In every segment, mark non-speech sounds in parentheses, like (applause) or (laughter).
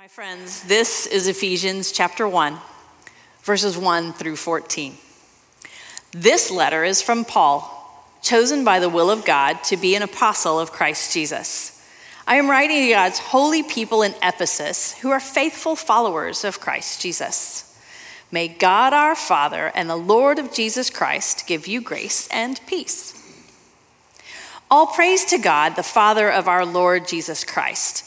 My friends, this is Ephesians chapter 1, verses 1 through 14. This letter is from Paul, chosen by the will of God to be an apostle of Christ Jesus. I am writing to God's holy people in Ephesus who are faithful followers of Christ Jesus. May God our Father and the Lord of Jesus Christ give you grace and peace. All praise to God, the Father of our Lord Jesus Christ,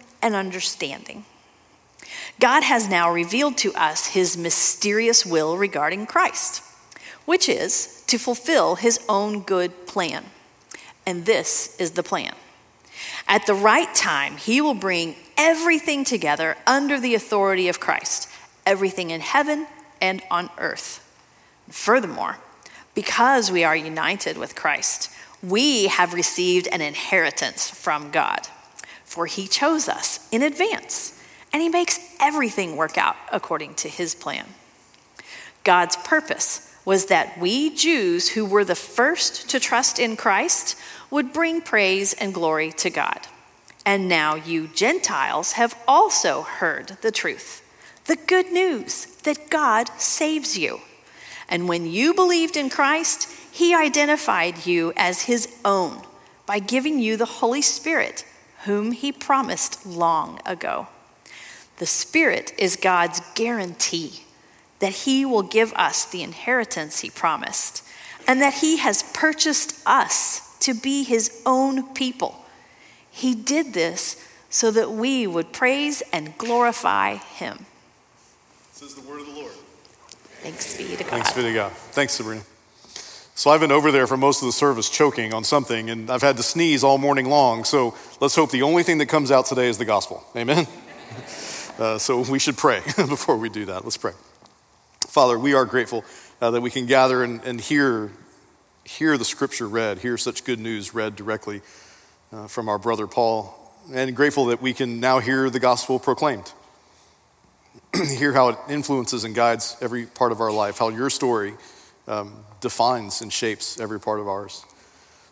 and understanding. God has now revealed to us his mysterious will regarding Christ, which is to fulfill his own good plan. And this is the plan. At the right time, he will bring everything together under the authority of Christ, everything in heaven and on earth. Furthermore, because we are united with Christ, we have received an inheritance from God, for he chose us in advance and he makes everything work out according to his plan. God's purpose was that we Jews who were the first to trust in Christ would bring praise and glory to God. And now you Gentiles have also heard the truth, the good news that God saves you. And when you believed in Christ, he identified you as his own by giving you the Holy Spirit, whom he promised long ago. The Spirit is God's guarantee that He will give us the inheritance He promised and that He has purchased us to be His own people. He did this so that we would praise and glorify Him. This is the word of the Lord. Thanks be to God. Thanks be to God. Thanks, Sabrina. So I've been over there for most of the service choking on something, and I've had to sneeze all morning long. So let's hope the only thing that comes out today is the gospel. Amen. (laughs) Uh, so we should pray (laughs) before we do that. Let's pray. Father, we are grateful uh, that we can gather and, and, hear, hear the scripture read, hear such good news read directly uh, from our brother Paul, and grateful that we can now hear the gospel proclaimed. (clears throat) hear how it influences and guides every part of our life, how your story um, defines and shapes every part of ours.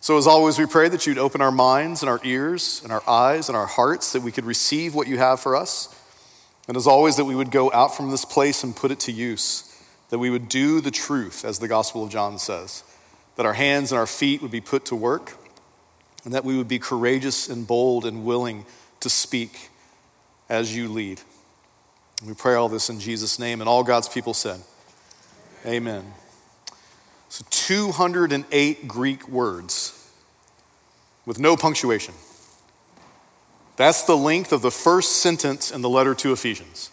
So, as always, we pray that you'd open our minds and our ears and our eyes and our hearts that we could receive what you have for us and as always, that we would go out from this place and put it to use, that we would do the truth, as the Gospel of John says, that our hands and our feet would be put to work, and that we would be courageous and bold and willing to speak as you lead. We pray all this in Jesus' name, and all God's people said, Amen. So, 208 Greek words with no punctuation. That's the length of the first sentence in the letter to Ephesians.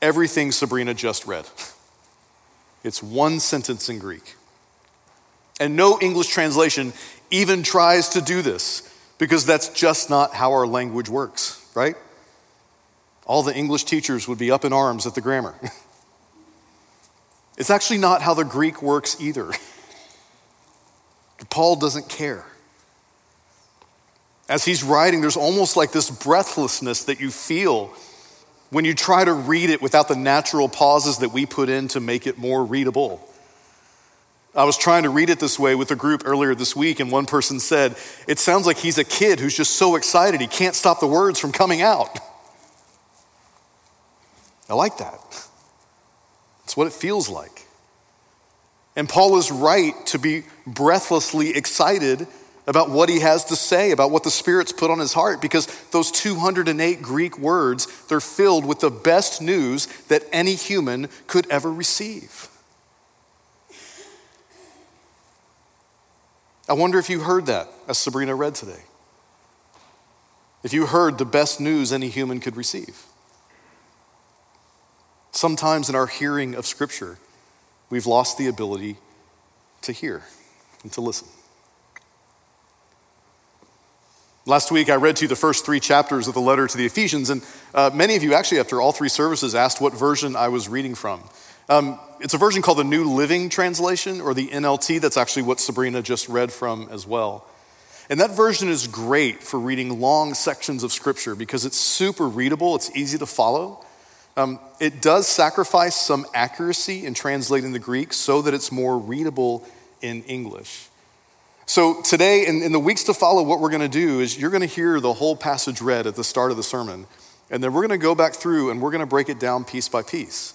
Everything Sabrina just read. (laughs) It's one sentence in Greek. And no English translation even tries to do this because that's just not how our language works, right? All the English teachers would be up in arms at the grammar. (laughs) It's actually not how the Greek works either. Paul doesn't care. As he's writing, there's almost like this breathlessness that you feel when you try to read it without the natural pauses that we put in to make it more readable. I was trying to read it this way with a group earlier this week, and one person said, It sounds like he's a kid who's just so excited he can't stop the words from coming out. I like that. What it feels like. And Paul is right to be breathlessly excited about what he has to say, about what the Spirit's put on his heart, because those 208 Greek words, they're filled with the best news that any human could ever receive. I wonder if you heard that as Sabrina read today. If you heard the best news any human could receive. Sometimes in our hearing of Scripture, we've lost the ability to hear and to listen. Last week, I read to you the first three chapters of the letter to the Ephesians, and uh, many of you, actually, after all three services, asked what version I was reading from. Um, it's a version called the New Living Translation, or the NLT. That's actually what Sabrina just read from as well. And that version is great for reading long sections of Scripture because it's super readable, it's easy to follow. Um, it does sacrifice some accuracy in translating the Greek so that it's more readable in English. So, today, in, in the weeks to follow, what we're going to do is you're going to hear the whole passage read at the start of the sermon. And then we're going to go back through and we're going to break it down piece by piece.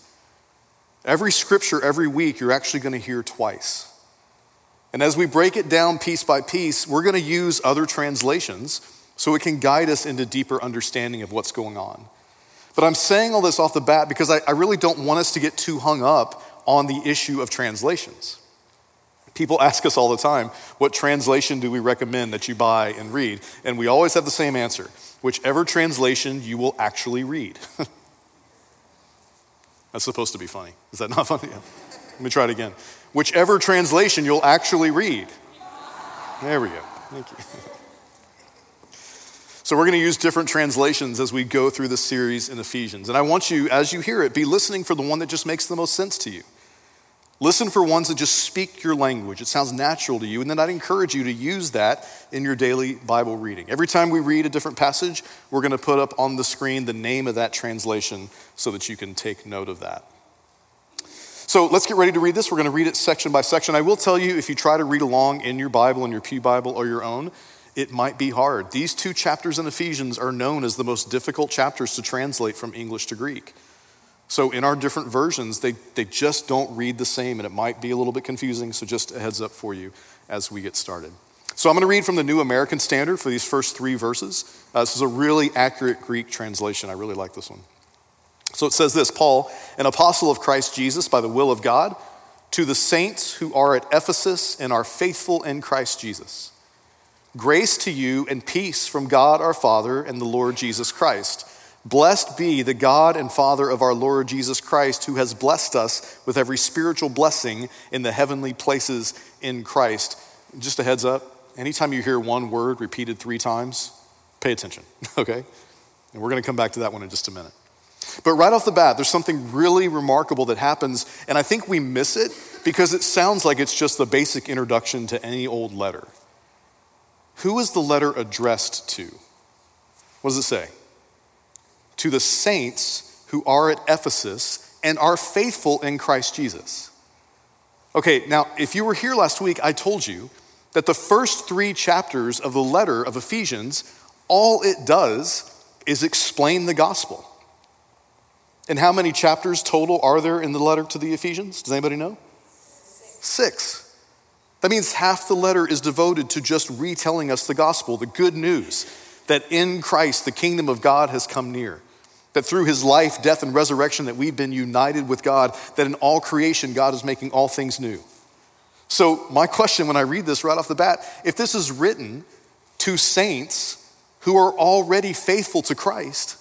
Every scripture, every week, you're actually going to hear twice. And as we break it down piece by piece, we're going to use other translations so it can guide us into deeper understanding of what's going on. But I'm saying all this off the bat because I, I really don't want us to get too hung up on the issue of translations. People ask us all the time, what translation do we recommend that you buy and read? And we always have the same answer whichever translation you will actually read. (laughs) That's supposed to be funny. Is that not (laughs) funny? Yeah. Let me try it again. Whichever translation you'll actually read. There we go. Thank you. (laughs) So, we're going to use different translations as we go through the series in Ephesians. And I want you, as you hear it, be listening for the one that just makes the most sense to you. Listen for ones that just speak your language. It sounds natural to you. And then I'd encourage you to use that in your daily Bible reading. Every time we read a different passage, we're going to put up on the screen the name of that translation so that you can take note of that. So let's get ready to read this. We're going to read it section by section. I will tell you, if you try to read along in your Bible, in your Pew Bible, or your own, it might be hard. These two chapters in Ephesians are known as the most difficult chapters to translate from English to Greek. So in our different versions, they, they just don't read the same, and it might be a little bit confusing. So just a heads up for you as we get started. So I'm going to read from the New American Standard for these first three verses. Uh, this is a really accurate Greek translation. I really like this one. So it says this Paul, an apostle of Christ Jesus by the will of God, to the saints who are at Ephesus and are faithful in Christ Jesus. Grace to you and peace from God our Father and the Lord Jesus Christ. Blessed be the God and Father of our Lord Jesus Christ, who has blessed us with every spiritual blessing in the heavenly places in Christ. Just a heads up anytime you hear one word repeated three times, pay attention, (laughs) okay? And we're going to come back to that one in just a minute. But right off the bat, there's something really remarkable that happens, and I think we miss it because it sounds like it's just the basic introduction to any old letter. Who is the letter addressed to? What does it say? to the saints who are at Ephesus and are faithful in Christ Jesus. Okay, now, if you were here last week, I told you that the first three chapters of the letter of Ephesians, all it does is explain the gospel. And how many chapters total are there in the letter to the Ephesians? Does anybody know? Six. That means half the letter is devoted to just retelling us the gospel, the good news that in Christ the kingdom of God has come near. That through his life, death, and resurrection, that we've been united with God, that in all creation, God is making all things new. So, my question when I read this right off the bat if this is written to saints who are already faithful to Christ,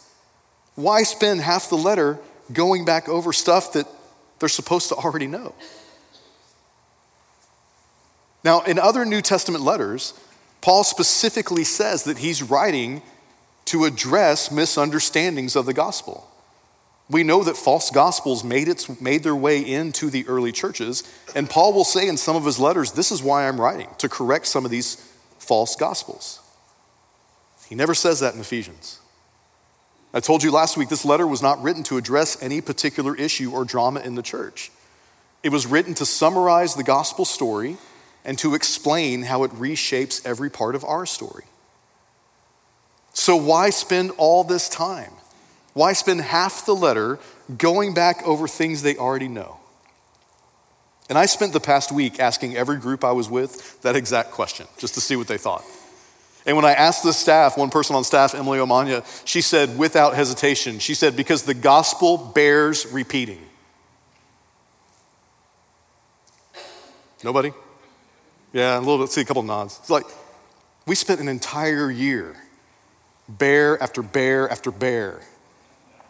why spend half the letter going back over stuff that they're supposed to already know? Now, in other New Testament letters, Paul specifically says that he's writing to address misunderstandings of the gospel. We know that false gospels made, its, made their way into the early churches, and Paul will say in some of his letters, This is why I'm writing, to correct some of these false gospels. He never says that in Ephesians. I told you last week this letter was not written to address any particular issue or drama in the church. It was written to summarize the gospel story and to explain how it reshapes every part of our story. So, why spend all this time? Why spend half the letter going back over things they already know? And I spent the past week asking every group I was with that exact question, just to see what they thought. And when I asked the staff, one person on staff, Emily Omanya, she said without hesitation, she said, because the gospel bears repeating. Nobody? Yeah, a little bit, see a couple nods. It's like, we spent an entire year, bear after bear after bear,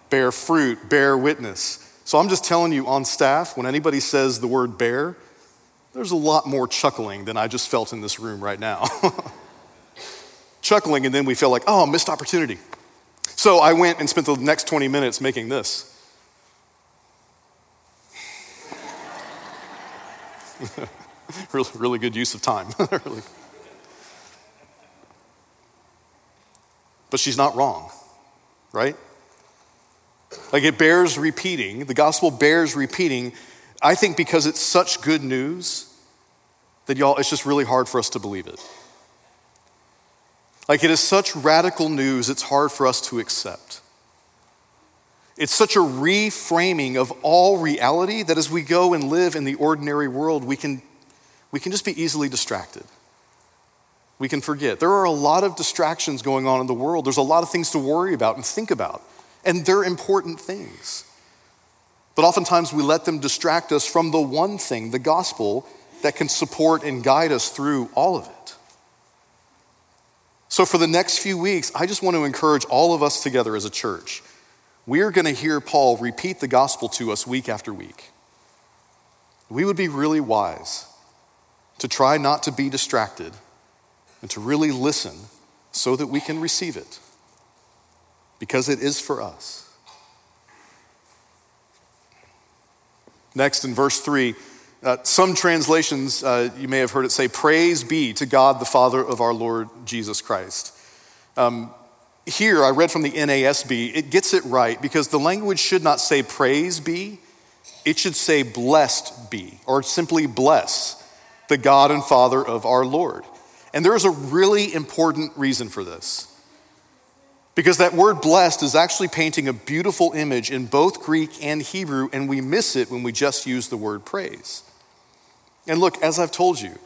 bear fruit, bear witness. So I'm just telling you on staff, when anybody says the word bear, there's a lot more chuckling than I just felt in this room right now. (laughs) chuckling, and then we feel like, oh, missed opportunity. So I went and spent the next 20 minutes making this. (laughs) (laughs) really, really good use of time. (laughs) really. But she's not wrong, right? Like it bears repeating. The gospel bears repeating. I think because it's such good news that y'all, it's just really hard for us to believe it. Like it is such radical news, it's hard for us to accept. It's such a reframing of all reality that as we go and live in the ordinary world, we can, we can just be easily distracted. We can forget. There are a lot of distractions going on in the world. There's a lot of things to worry about and think about, and they're important things. But oftentimes we let them distract us from the one thing, the gospel, that can support and guide us through all of it. So, for the next few weeks, I just want to encourage all of us together as a church. We are going to hear Paul repeat the gospel to us week after week. We would be really wise to try not to be distracted and to really listen so that we can receive it because it is for us. Next, in verse 3, uh, some translations, uh, you may have heard it say, Praise be to God the Father of our Lord Jesus Christ. Um, here, I read from the NASB, it gets it right because the language should not say praise be, it should say blessed be, or simply bless the God and Father of our Lord. And there is a really important reason for this. Because that word blessed is actually painting a beautiful image in both Greek and Hebrew, and we miss it when we just use the word praise. And look, as I've told you,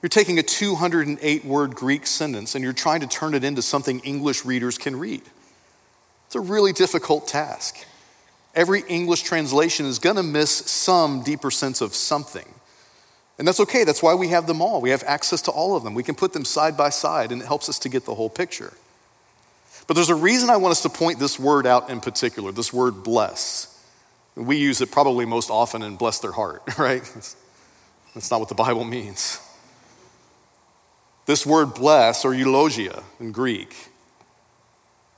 you're taking a 208 word Greek sentence and you're trying to turn it into something English readers can read. It's a really difficult task. Every English translation is going to miss some deeper sense of something. And that's okay. That's why we have them all. We have access to all of them. We can put them side by side, and it helps us to get the whole picture. But there's a reason I want us to point this word out in particular this word bless. We use it probably most often in bless their heart, (laughs) right? That's not what the Bible means. This word bless, or eulogia in Greek,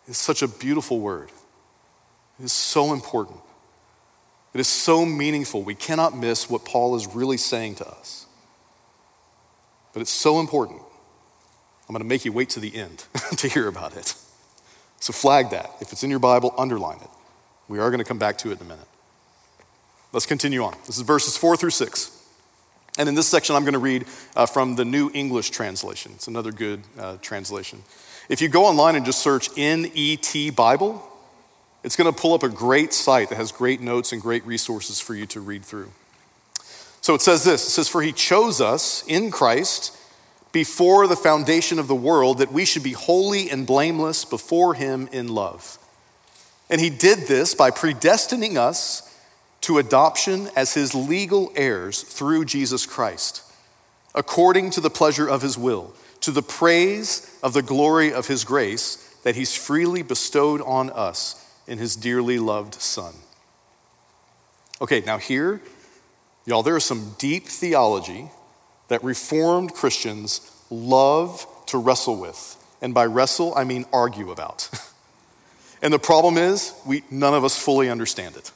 is such a beautiful word. It is so important. It is so meaningful. We cannot miss what Paul is really saying to us. But it's so important. I'm going to make you wait to the end (laughs) to hear about it. So flag that. If it's in your Bible, underline it. We are going to come back to it in a minute. Let's continue on. This is verses four through six. And in this section, I'm going to read uh, from the New English Translation. It's another good uh, translation. If you go online and just search NET Bible, it's going to pull up a great site that has great notes and great resources for you to read through. So it says this it says, For he chose us in Christ before the foundation of the world that we should be holy and blameless before him in love. And he did this by predestining us to adoption as his legal heirs through Jesus Christ, according to the pleasure of his will, to the praise of the glory of his grace that he's freely bestowed on us in his dearly loved Son. Okay, now here, y'all, there is some deep theology that Reformed Christians love to wrestle with. And by wrestle, I mean argue about. (laughs) and the problem is, we, none of us fully understand it.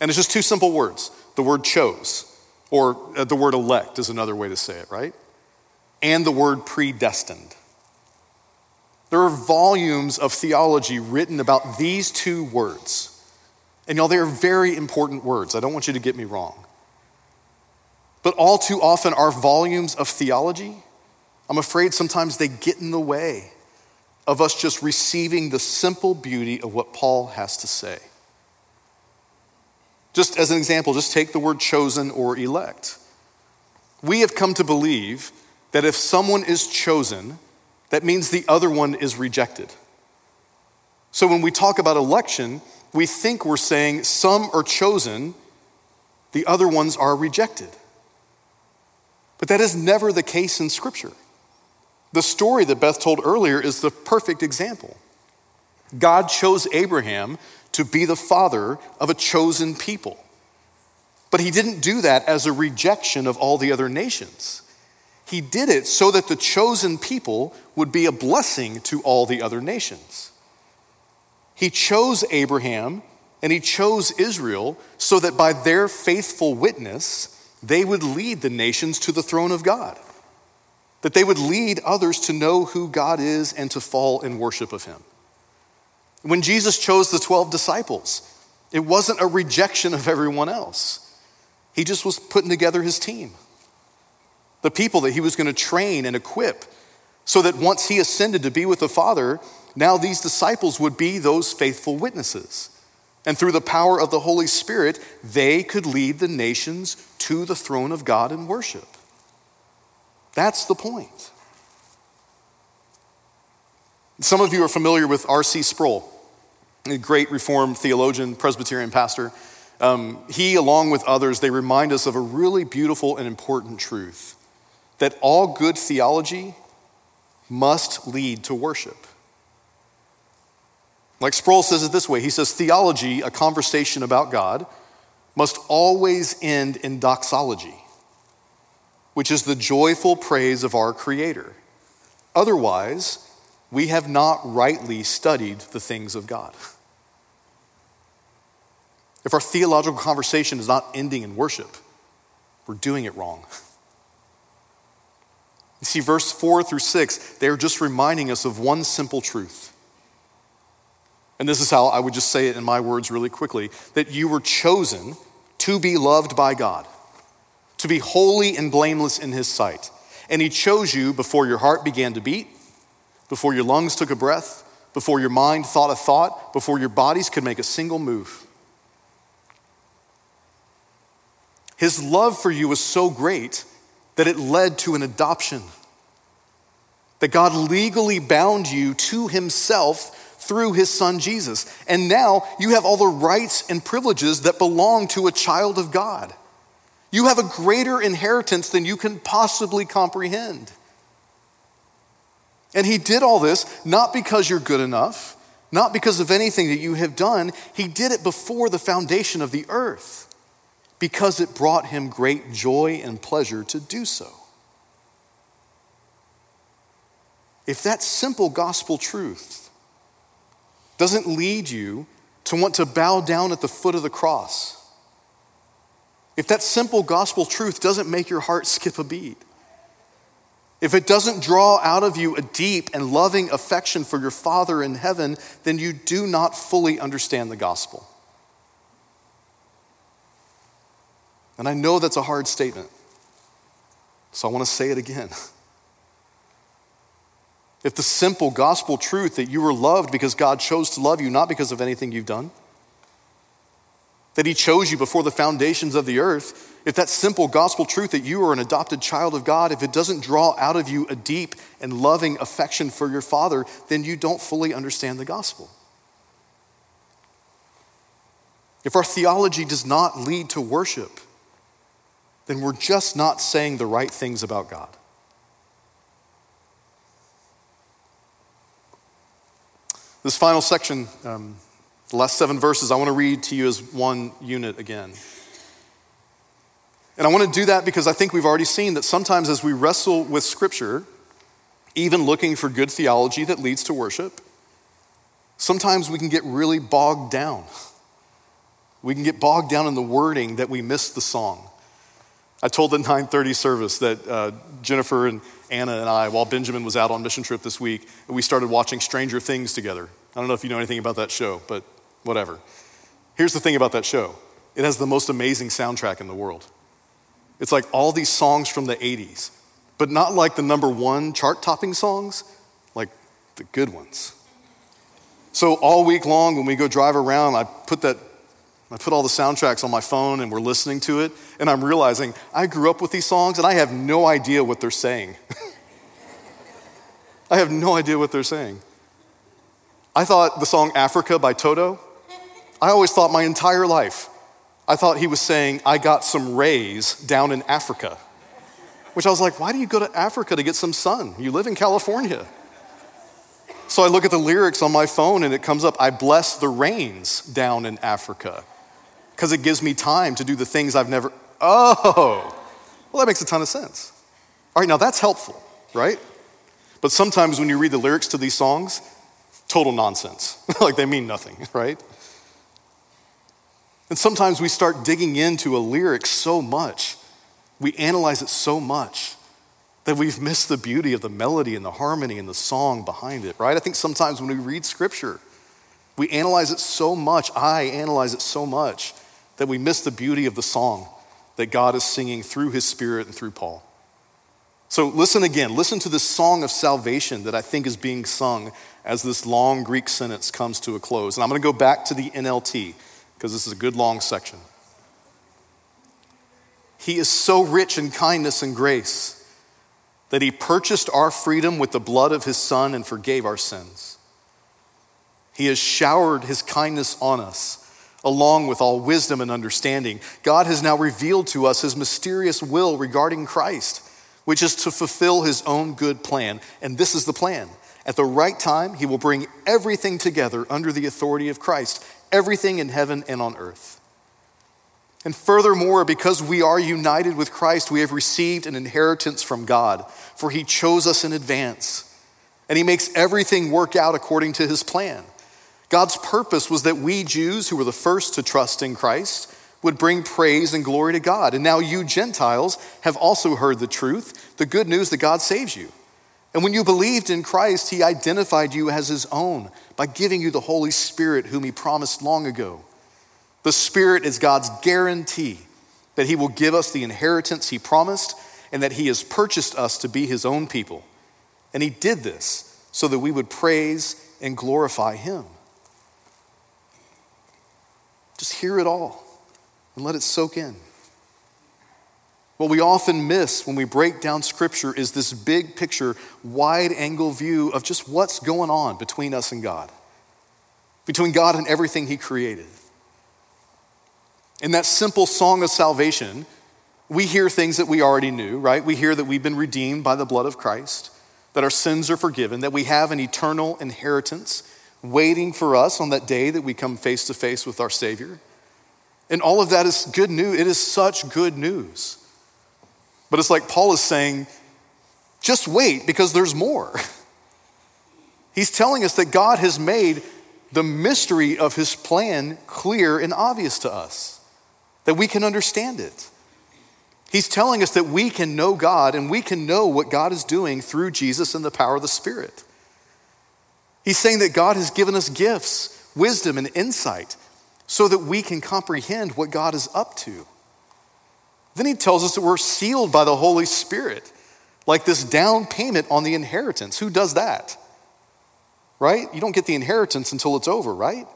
And it's just two simple words the word chose, or uh, the word elect is another way to say it, right? And the word predestined. There are volumes of theology written about these two words. And y'all, they are very important words. I don't want you to get me wrong. But all too often, our volumes of theology, I'm afraid sometimes they get in the way of us just receiving the simple beauty of what Paul has to say. Just as an example, just take the word chosen or elect. We have come to believe that if someone is chosen, that means the other one is rejected. So when we talk about election, we think we're saying some are chosen, the other ones are rejected. But that is never the case in Scripture. The story that Beth told earlier is the perfect example. God chose Abraham to be the father of a chosen people. But he didn't do that as a rejection of all the other nations. He did it so that the chosen people would be a blessing to all the other nations. He chose Abraham and he chose Israel so that by their faithful witness, they would lead the nations to the throne of God. That they would lead others to know who God is and to fall in worship of him. When Jesus chose the 12 disciples, it wasn't a rejection of everyone else. He just was putting together his team the people that he was going to train and equip, so that once he ascended to be with the Father, now these disciples would be those faithful witnesses. And through the power of the Holy Spirit, they could lead the nations to the throne of God in worship. That's the point. Some of you are familiar with R.C. Sproul, a great Reformed theologian, Presbyterian pastor. Um, he, along with others, they remind us of a really beautiful and important truth that all good theology must lead to worship. Like Sproul says it this way he says, Theology, a conversation about God, must always end in doxology, which is the joyful praise of our Creator. Otherwise, we have not rightly studied the things of God. If our theological conversation is not ending in worship, we're doing it wrong. (laughs) You see, verse 4 through 6, they're just reminding us of one simple truth. And this is how I would just say it in my words really quickly that you were chosen to be loved by God, to be holy and blameless in His sight. And He chose you before your heart began to beat, before your lungs took a breath, before your mind thought a thought, before your bodies could make a single move. His love for you was so great that it led to an adoption. That God legally bound you to himself through his son Jesus. And now you have all the rights and privileges that belong to a child of God. You have a greater inheritance than you can possibly comprehend. And he did all this not because you're good enough, not because of anything that you have done. He did it before the foundation of the earth because it brought him great joy and pleasure to do so. If that simple gospel truth doesn't lead you to want to bow down at the foot of the cross, if that simple gospel truth doesn't make your heart skip a beat, if it doesn't draw out of you a deep and loving affection for your Father in heaven, then you do not fully understand the gospel. And I know that's a hard statement, so I want to say it again. (laughs) If the simple gospel truth that you were loved because God chose to love you, not because of anything you've done, that He chose you before the foundations of the earth, if that simple gospel truth that you are an adopted child of God, if it doesn't draw out of you a deep and loving affection for your Father, then you don't fully understand the gospel. If our theology does not lead to worship, then we're just not saying the right things about God. This final section, um, the last seven verses, I want to read to you as one unit again. And I want to do that because I think we've already seen that sometimes as we wrestle with Scripture, even looking for good theology that leads to worship, sometimes we can get really bogged down. We can get bogged down in the wording that we miss the song. I told the (laughs) 9:30 service that uh, Jennifer and Anna and I, while Benjamin was out on mission trip this week, we started watching Stranger Things together. I don't know if you know anything about that show, but whatever. Here's the thing about that show: it has the most amazing soundtrack in the world. It's like all these songs from the 80s, but not like the number one chart-topping songs, like the good ones. So all week long, when we go drive around, I put that I put all the soundtracks on my phone and we're listening to it, and I'm realizing I grew up with these songs and I have no idea what they're saying. (laughs) I have no idea what they're saying. I thought the song Africa by Toto, I always thought my entire life, I thought he was saying, I got some rays down in Africa. Which I was like, why do you go to Africa to get some sun? You live in California. So I look at the lyrics on my phone and it comes up, I bless the rains down in Africa because it gives me time to do the things I've never. Oh, well, that makes a ton of sense. All right, now that's helpful, right? But sometimes when you read the lyrics to these songs, total nonsense. (laughs) like they mean nothing, (laughs) right? And sometimes we start digging into a lyric so much, we analyze it so much that we've missed the beauty of the melody and the harmony and the song behind it, right? I think sometimes when we read scripture, we analyze it so much, I analyze it so much, that we miss the beauty of the song that God is singing through his spirit and through Paul. So listen again. Listen to this song of salvation that I think is being sung as this long Greek sentence comes to a close. And I'm going to go back to the NLT because this is a good long section. He is so rich in kindness and grace that he purchased our freedom with the blood of his son and forgave our sins. He has showered his kindness on us along with all wisdom and understanding. God has now revealed to us his mysterious will regarding Christ, which is to fulfill his own good plan. And this is the plan. At the right time, he will bring everything together under the authority of Christ, everything in heaven and on earth. And furthermore, because we are united with Christ, we have received an inheritance from God, for he chose us in advance. And he makes everything work out according to his plan. God's purpose was that we Jews, who were the first to trust in Christ, would bring praise and glory to God. And now you Gentiles have also heard the truth, the good news that God saves you. And when you believed in Christ, he identified you as his own by giving you the Holy Spirit, whom he promised long ago. The Spirit is God's guarantee that he will give us the inheritance he promised and that he has purchased us to be his own people. And he did this so that we would praise and glorify him. Just hear it all and let it soak in. What we often miss when we break down Scripture is this big picture, wide angle view of just what's going on between us and God, between God and everything He created. In that simple song of salvation, we hear things that we already knew, right? We hear that we've been redeemed by the blood of Christ, that our sins are forgiven, that we have an eternal inheritance waiting for us on that day that we come face to face with our Savior. And all of that is good news. It is such good news. But it's like Paul is saying, just wait because there's more. (laughs) He's telling us that God has made the mystery of his plan clear and obvious to us, that we can understand it. He's telling us that we can know God and we can know what God is doing through Jesus and the power of the Spirit. He's saying that God has given us gifts, wisdom, and insight so that we can comprehend what God is up to. Then he tells us that we're sealed by the Holy Spirit, like this down payment on the inheritance. Who does that? Right? You don't get the inheritance until it's over, right?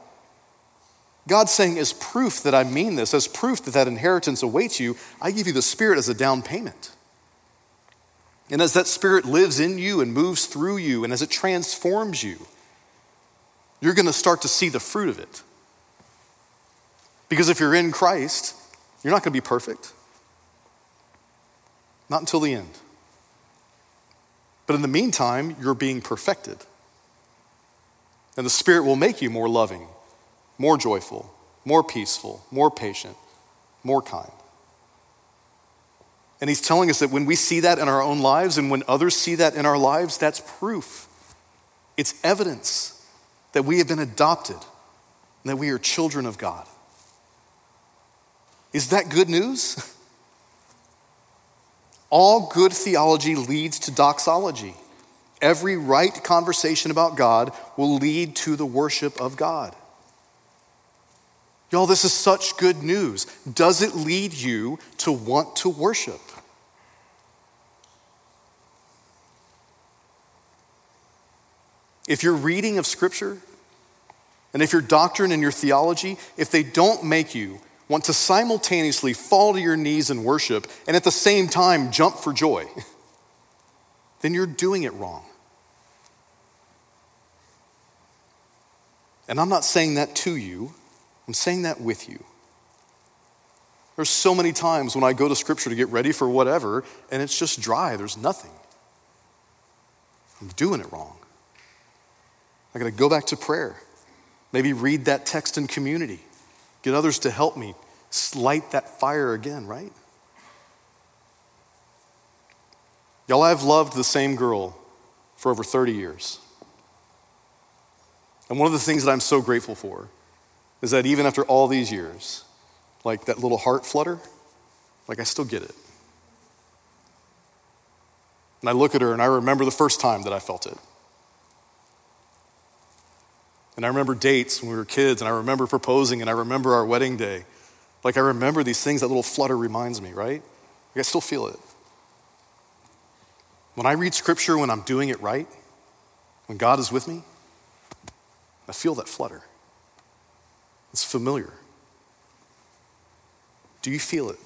God's saying, as proof that I mean this, as proof that that inheritance awaits you, I give you the Spirit as a down payment. And as that Spirit lives in you and moves through you, and as it transforms you, you're going to start to see the fruit of it. Because if you're in Christ, you're not going to be perfect. Not until the end. But in the meantime, you're being perfected. And the Spirit will make you more loving, more joyful, more peaceful, more patient, more kind. And He's telling us that when we see that in our own lives and when others see that in our lives, that's proof. It's evidence that we have been adopted and that we are children of God. Is that good news? (laughs) All good theology leads to doxology. Every right conversation about God will lead to the worship of God. Y'all, this is such good news. Does it lead you to want to worship? If your reading of Scripture And if your doctrine and your theology, if they don't make you want to simultaneously fall to your knees and worship and at the same time jump for joy, (laughs) then you're doing it wrong. And I'm not saying that to you, I'm saying that with you. There's so many times when I go to scripture to get ready for whatever, and it's just dry, there's nothing. I'm doing it wrong. I got to go back to prayer. Maybe read that text in community. Get others to help me light that fire again, right? Y'all, I've loved the same girl for over 30 years. And one of the things that I'm so grateful for is that even after all these years, like that little heart flutter, like I still get it. And I look at her and I remember the first time that I felt it. And I remember dates when we were kids, and I remember proposing, and I remember our wedding day. Like I remember these things, that little flutter reminds me, right? Like I still feel it. When I read scripture, when I'm doing it right, when God is with me, I feel that flutter. It's familiar. Do you feel it?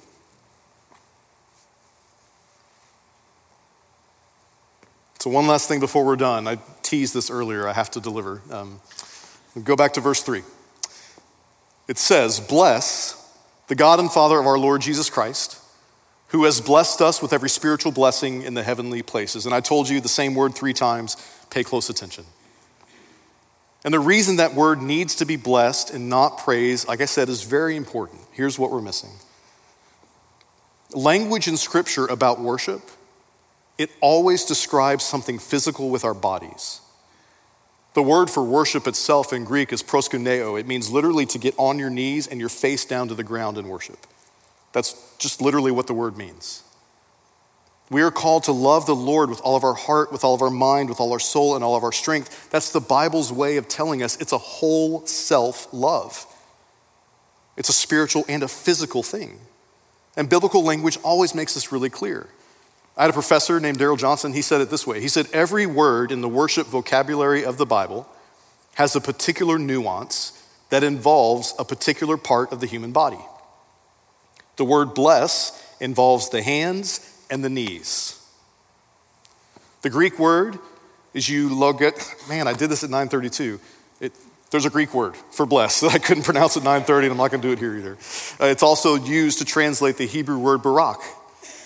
So, one last thing before we're done. I teased this earlier, I have to deliver. Um, go back to verse 3. It says, Bless the God and Father of our Lord Jesus Christ, who has blessed us with every spiritual blessing in the heavenly places. And I told you the same word three times. Pay close attention. And the reason that word needs to be blessed and not praised, like I said, is very important. Here's what we're missing language in Scripture about worship, it always describes something physical with our bodies. The word for worship itself in Greek is proskuneo. It means literally to get on your knees and your face down to the ground in worship. That's just literally what the word means. We are called to love the Lord with all of our heart, with all of our mind, with all our soul, and all of our strength. That's the Bible's way of telling us it's a whole self love. It's a spiritual and a physical thing. And biblical language always makes this really clear. I had a professor named Darrell Johnson. He said it this way He said, Every word in the worship vocabulary of the Bible has a particular nuance that involves a particular part of the human body. The word bless involves the hands and the knees. The Greek word is you loget. Man, I did this at 932. It, there's a Greek word for bless that (laughs) I couldn't pronounce at 930, and I'm not going to do it here either. Uh, it's also used to translate the Hebrew word barak.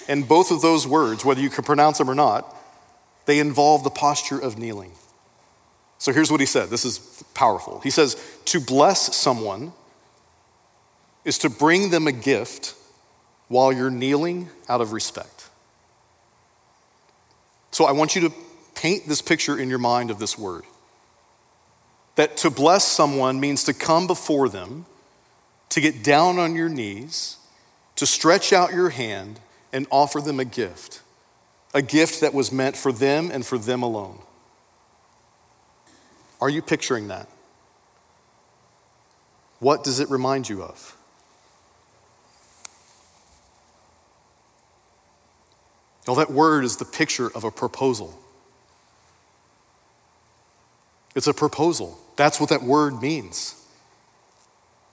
And both of those words, whether you can pronounce them or not, they involve the posture of kneeling. So here's what he said. This is powerful. He says, To bless someone is to bring them a gift while you're kneeling out of respect. So I want you to paint this picture in your mind of this word. That to bless someone means to come before them, to get down on your knees, to stretch out your hand and offer them a gift, a gift that was meant for them and for them alone. Are you picturing that? What does it remind you of? Well, that word is the picture of a proposal. It's a proposal. That's what that word means.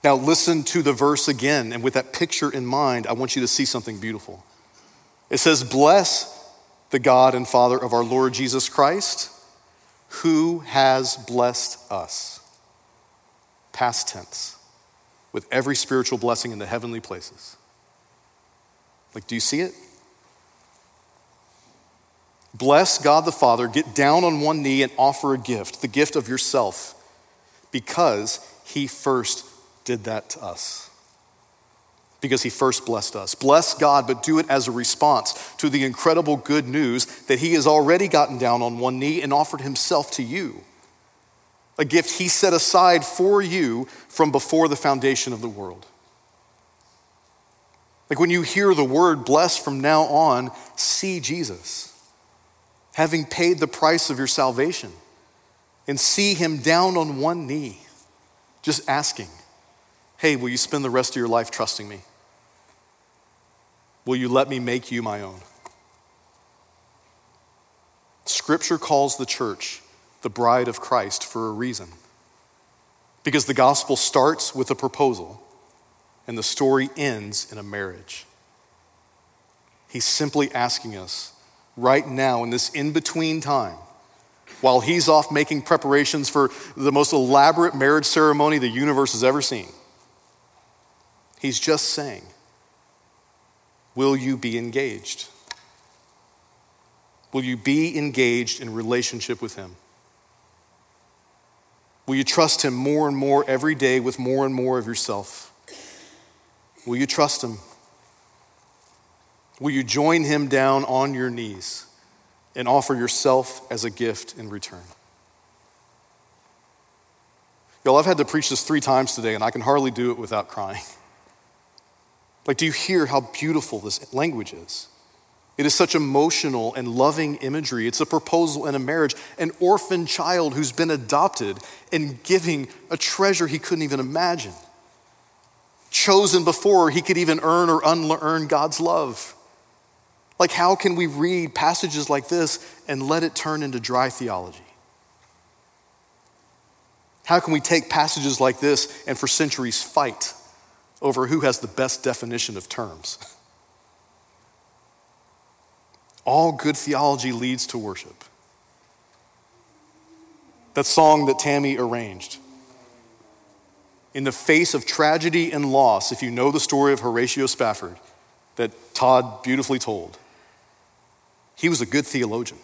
Now, listen to the verse again, and with that picture in mind, I want you to see something beautiful. It says, Bless the God and Father of our Lord Jesus Christ, who has blessed us. Past tense, with every spiritual blessing in the heavenly places. Like, do you see it? Bless God the Father, get down on one knee and offer a gift, the gift of yourself, because He first did that to us. Because He first blessed us. Bless God, but do it as a response to the incredible good news that He has already gotten down on one knee and offered Himself to you. A gift He set aside for you from before the foundation of the world. Like when you hear the word bless from now on, see Jesus having paid the price of your salvation, and see him down on one knee, just asking, Hey, will you spend the rest of your life trusting me? Will you let me make you my own? Scripture calls the church the bride of Christ for a reason. Because the gospel starts with a proposal and the story ends in a marriage. He's simply asking us right now in this in between time, while he's off making preparations for the most elaborate marriage ceremony the universe has ever seen, he's just saying, Will you be engaged? Will you be engaged in relationship with him? Will you trust him more and more every day with more and more of yourself? Will you trust him? Will you join him down on your knees and offer yourself as a gift in return? Y'all, I've had to preach this three times today, and I can hardly do it without crying. (laughs) Like, do you hear how beautiful this language is? It is such emotional and loving imagery. It's a proposal and a marriage, an orphan child who's been adopted and giving a treasure he couldn't even imagine. Chosen before he could even earn or unearn God's love. Like, how can we read passages like this and let it turn into dry theology? How can we take passages like this and for centuries fight over who has the best definition of terms? (laughs) All good theology leads to worship. That song that Tammy arranged. In the face of tragedy and loss, if you know the story of Horatio Spafford that Todd beautifully told, he was a good theologian.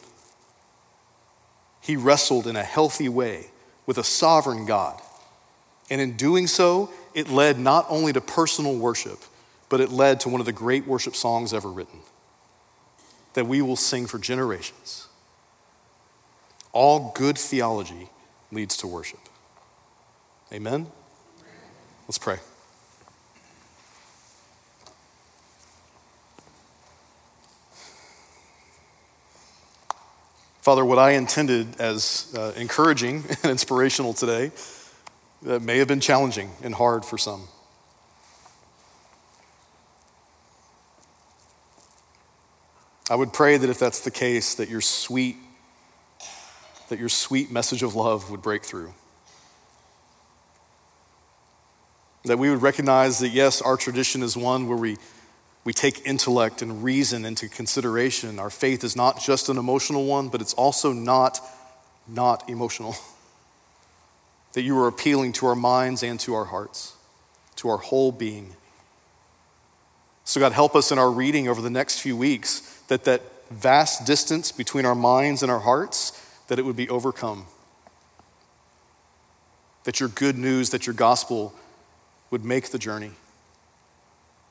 He wrestled in a healthy way with a sovereign God. And in doing so, it led not only to personal worship, but it led to one of the great worship songs ever written that we will sing for generations. All good theology leads to worship. Amen? Let's pray. Father, what I intended as uh, encouraging (laughs) and inspirational today that may have been challenging and hard for some. I would pray that if that's the case, that your sweet, that your sweet message of love would break through. That we would recognize that, yes, our tradition is one where we, we take intellect and reason into consideration. Our faith is not just an emotional one, but it's also not not emotional. (laughs) That you are appealing to our minds and to our hearts, to our whole being. So, God, help us in our reading over the next few weeks that that vast distance between our minds and our hearts, that it would be overcome. That your good news, that your gospel would make the journey.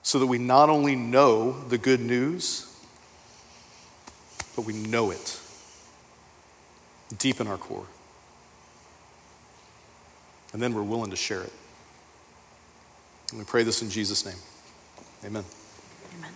So that we not only know the good news, but we know it deep in our core. And then we're willing to share it. And we pray this in Jesus' name. Amen. Amen.